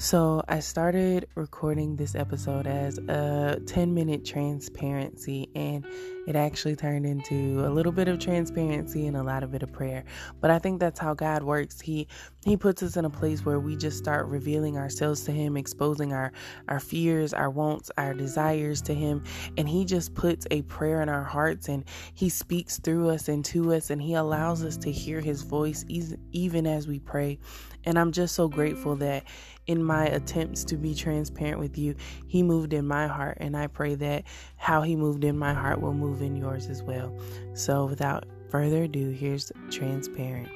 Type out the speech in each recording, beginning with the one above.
So, I started recording this episode as a 10 minute transparency, and it actually turned into a little bit of transparency and a lot of bit of prayer. But I think that's how God works. He He puts us in a place where we just start revealing ourselves to Him, exposing our our fears, our wants, our desires to Him, and He just puts a prayer in our hearts, and He speaks through us and to us, and He allows us to hear His voice even as we pray. And I'm just so grateful that in my attempts to be transparent with you, He moved in my heart. And I pray that how He moved in my heart will move in yours as well. So without further ado, here's Transparent.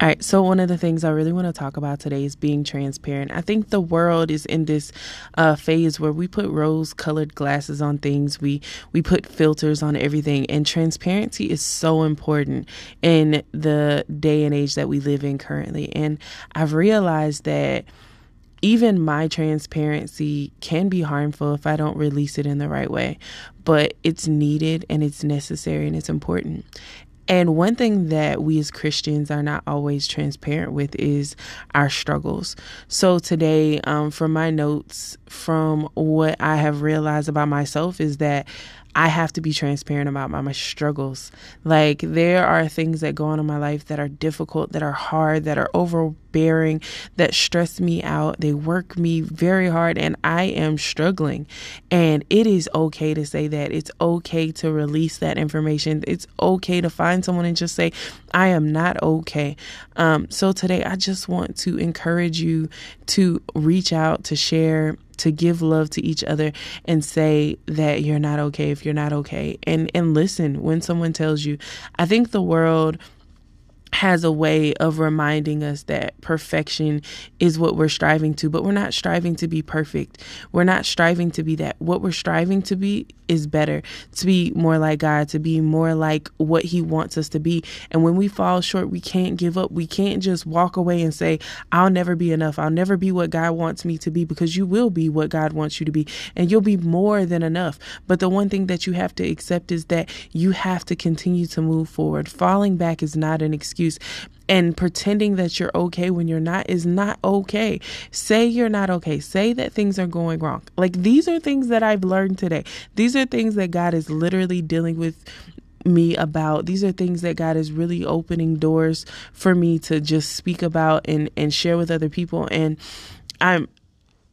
All right, so one of the things I really want to talk about today is being transparent. I think the world is in this uh, phase where we put rose-colored glasses on things, we we put filters on everything, and transparency is so important in the day and age that we live in currently. And I've realized that even my transparency can be harmful if I don't release it in the right way, but it's needed and it's necessary and it's important. And one thing that we as Christians are not always transparent with is our struggles. So today, um, from my notes, from what I have realized about myself, is that I have to be transparent about my, my struggles. Like there are things that go on in my life that are difficult, that are hard, that are overbearing, that stress me out. They work me very hard and I am struggling. And it is okay to say that. It's okay to release that information. It's okay to find someone and just say, I am not okay. Um, so today I just want to encourage you to reach out, to share, to give love to each other and say that you're not okay if you're not okay. And and listen when someone tells you i think the world has a way of reminding us that perfection is what we're striving to, but we're not striving to be perfect. We're not striving to be that. What we're striving to be is better, to be more like God, to be more like what He wants us to be. And when we fall short, we can't give up. We can't just walk away and say, I'll never be enough. I'll never be what God wants me to be because you will be what God wants you to be and you'll be more than enough. But the one thing that you have to accept is that you have to continue to move forward. Falling back is not an excuse excuse. And pretending that you're okay when you're not is not okay. Say you're not okay. Say that things are going wrong. Like these are things that I've learned today. These are things that God is literally dealing with me about. These are things that God is really opening doors for me to just speak about and and share with other people and I'm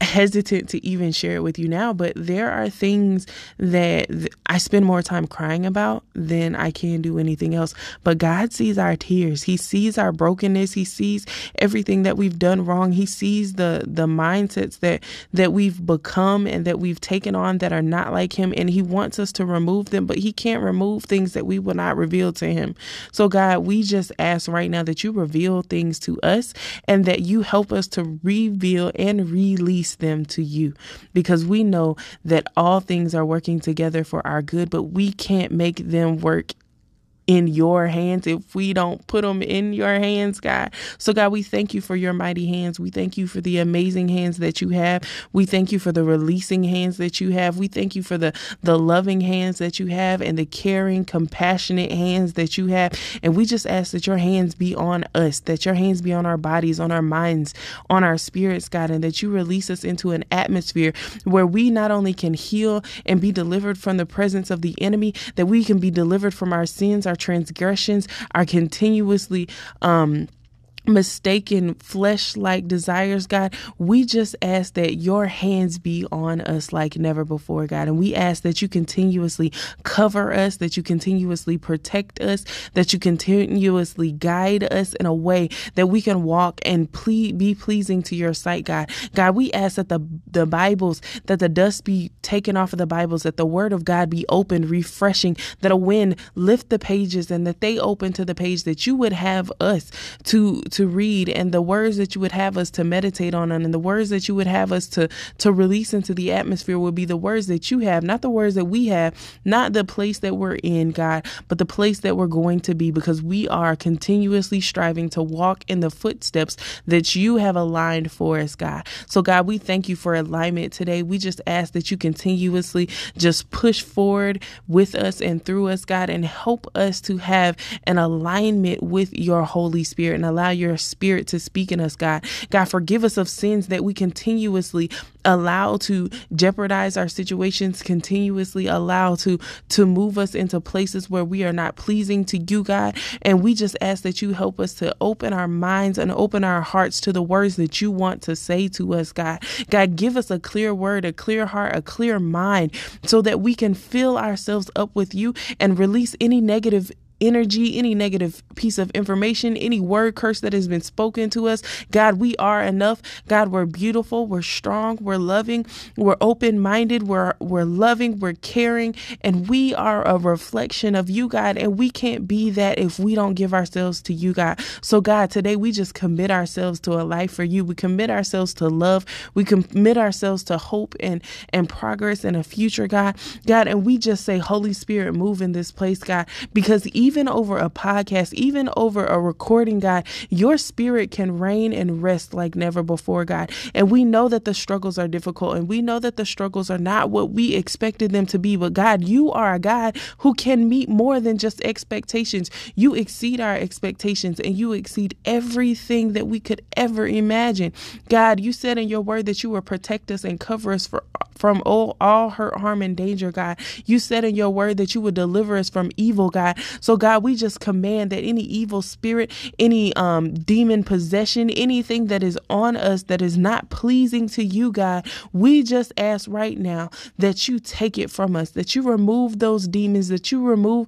hesitant to even share it with you now, but there are things that I spend more time crying about than I can do anything else. But God sees our tears. He sees our brokenness. He sees everything that we've done wrong. He sees the the mindsets that that we've become and that we've taken on that are not like him and he wants us to remove them, but he can't remove things that we will not reveal to him. So God, we just ask right now that you reveal things to us and that you help us to reveal and release them to you. Because we know that all things are working together for our good, but we can't make them work in your hands if we don't put them in your hands, God. So, God, we thank you for your mighty hands. We thank you for the amazing hands that you have. We thank you for the releasing hands that you have. We thank you for the, the loving hands that you have and the caring, compassionate hands that you have. And we just ask that your hands be on us, that your hands be on our bodies, on our minds, on our spirits, God, and that you release us into an atmosphere where we not only can heal and be delivered from the presence of the enemy, that we can be delivered from our sins, our transgressions are continuously um mistaken flesh like desires, God. We just ask that your hands be on us like never before, God. And we ask that you continuously cover us, that you continuously protect us, that you continuously guide us in a way that we can walk and ple- be pleasing to your sight, God. God, we ask that the, the Bibles, that the dust be taken off of the Bibles, that the word of God be opened, refreshing, that a wind lift the pages and that they open to the page that you would have us to to read and the words that you would have us to meditate on and the words that you would have us to to release into the atmosphere will be the words that you have, not the words that we have, not the place that we're in, God, but the place that we're going to be because we are continuously striving to walk in the footsteps that you have aligned for us, God. So God, we thank you for alignment today. We just ask that you continuously just push forward with us and through us, God, and help us to have an alignment with your Holy Spirit and allow your spirit to speak in us, God. God, forgive us of sins that we continuously allow to jeopardize our situations continuously allow to to move us into places where we are not pleasing to you God and we just ask that you help us to open our minds and open our hearts to the words that you want to say to us God God give us a clear word a clear heart a clear mind so that we can fill ourselves up with you and release any negative energy, any negative piece of information, any word curse that has been spoken to us. God, we are enough. God, we're beautiful, we're strong, we're loving, we're open-minded, we're we're loving, we're caring, and we are a reflection of you, God, and we can't be that if we don't give ourselves to you, God. So God, today we just commit ourselves to a life for you. We commit ourselves to love. We commit ourselves to hope and and progress and a future, God. God, and we just say Holy Spirit move in this place, God, because even even over a podcast, even over a recording, God, your spirit can reign and rest like never before, God. And we know that the struggles are difficult and we know that the struggles are not what we expected them to be. But God, you are a God who can meet more than just expectations. You exceed our expectations and you exceed everything that we could ever imagine. God, you said in your word that you will protect us and cover us for, from all, all hurt, harm, and danger, God. You said in your word that you would deliver us from evil, God. So, God, we just command that any evil spirit, any um, demon possession, anything that is on us that is not pleasing to you, God, we just ask right now that you take it from us, that you remove those demons, that you remove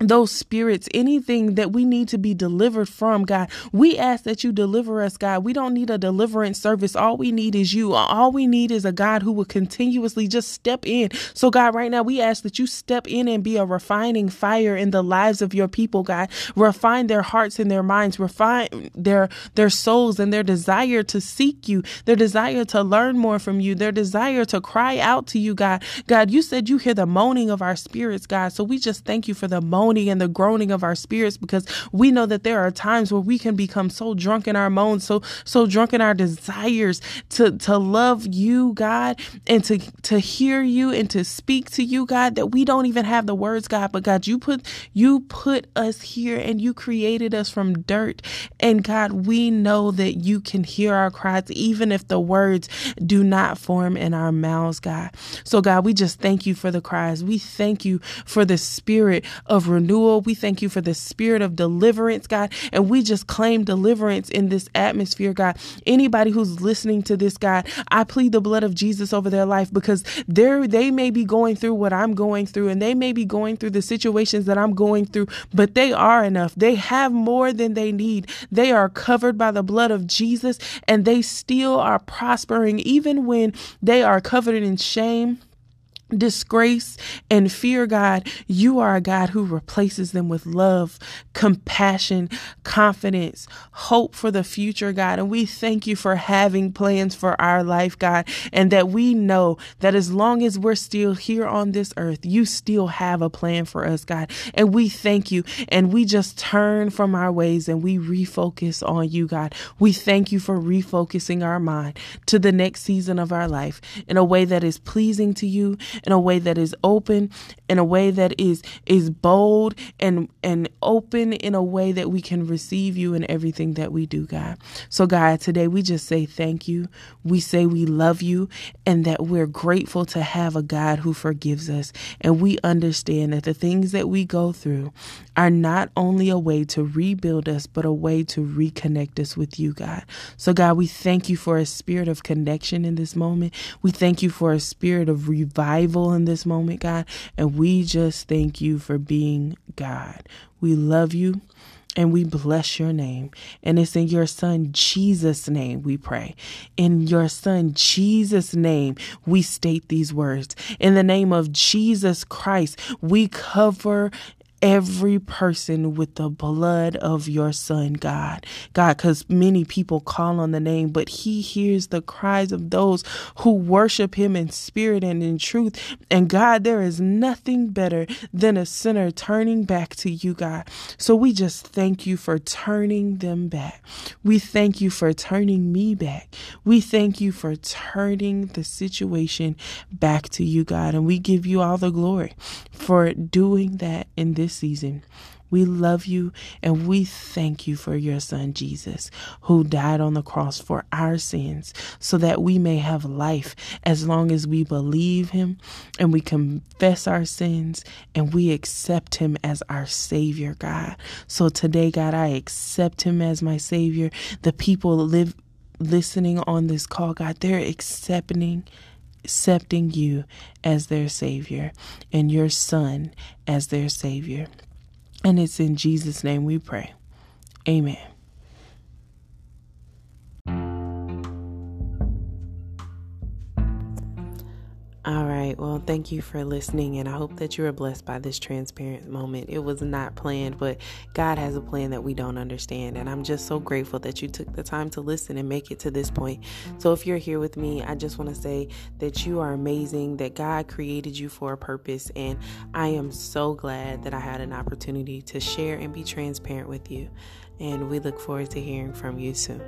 those spirits, anything that we need to be delivered from, God. We ask that you deliver us, God. We don't need a deliverance service. All we need is you. All we need is a God who will continuously just step in. So, God, right now we ask that you step in and be a refining fire in the lives of your people, God. Refine their hearts and their minds, refine their their souls and their desire to seek you, their desire to learn more from you, their desire to cry out to you, God. God, you said you hear the moaning of our spirits, God. So we just thank you for the moaning moaning and the groaning of our spirits because we know that there are times where we can become so drunk in our moans, so so drunk in our desires to to love you, God, and to to hear you and to speak to you, God, that we don't even have the words, God, but God, you put you put us here and you created us from dirt. And God, we know that you can hear our cries even if the words do not form in our mouths, God. So God, we just thank you for the cries. We thank you for the spirit of renewal. We thank you for the spirit of deliverance, God. And we just claim deliverance in this atmosphere, God. Anybody who's listening to this, God, I plead the blood of Jesus over their life because they they may be going through what I'm going through and they may be going through the situations that I'm going through, but they are enough. They have more than they need. They are covered by the blood of Jesus and they still are prospering even when they are covered in shame disgrace and fear, God, you are a God who replaces them with love, compassion, confidence, hope for the future, God. And we thank you for having plans for our life, God, and that we know that as long as we're still here on this earth, you still have a plan for us, God. And we thank you. And we just turn from our ways and we refocus on you, God. We thank you for refocusing our mind to the next season of our life in a way that is pleasing to you in a way that is open, in a way that is is bold and and open in a way that we can receive you in everything that we do, God. So God, today we just say thank you. We say we love you and that we're grateful to have a God who forgives us. And we understand that the things that we go through are not only a way to rebuild us, but a way to reconnect us with you, God. So God, we thank you for a spirit of connection in this moment. We thank you for a spirit of revival in this moment, God. And we just thank you for being God. We love you and we bless your name. And it's in your son Jesus' name we pray. In your son Jesus' name we state these words. In the name of Jesus Christ, we cover every person with the blood of your son, God. God, because many people call on the name, but he hears the cries of those who worship him in spirit and in truth. And God, there is nothing better than a sinner turning back to you, God. So we just thank you for turning them back. We thank you for turning me back. We thank you for turning the situation back to you, God. And we give you all the glory for doing that in this season. We love you and we thank you for your son Jesus, who died on the cross for our sins so that we may have life as long as we believe him and we confess our sins and we accept him as our Savior, God. So today, God, I accept him as my Savior. The people live listening on this call, God, they're accepting accepting you as their Savior and your Son as their Savior. And it's in Jesus' name we pray. Amen. All right. Well, thank you for listening, and I hope that you were blessed by this transparent moment. It was not planned, but God has a plan that we don't understand. And I'm just so grateful that you took the time to listen and make it to this point. So, if you're here with me, I just want to say that you are amazing, that God created you for a purpose. And I am so glad that I had an opportunity to share and be transparent with you. And we look forward to hearing from you soon.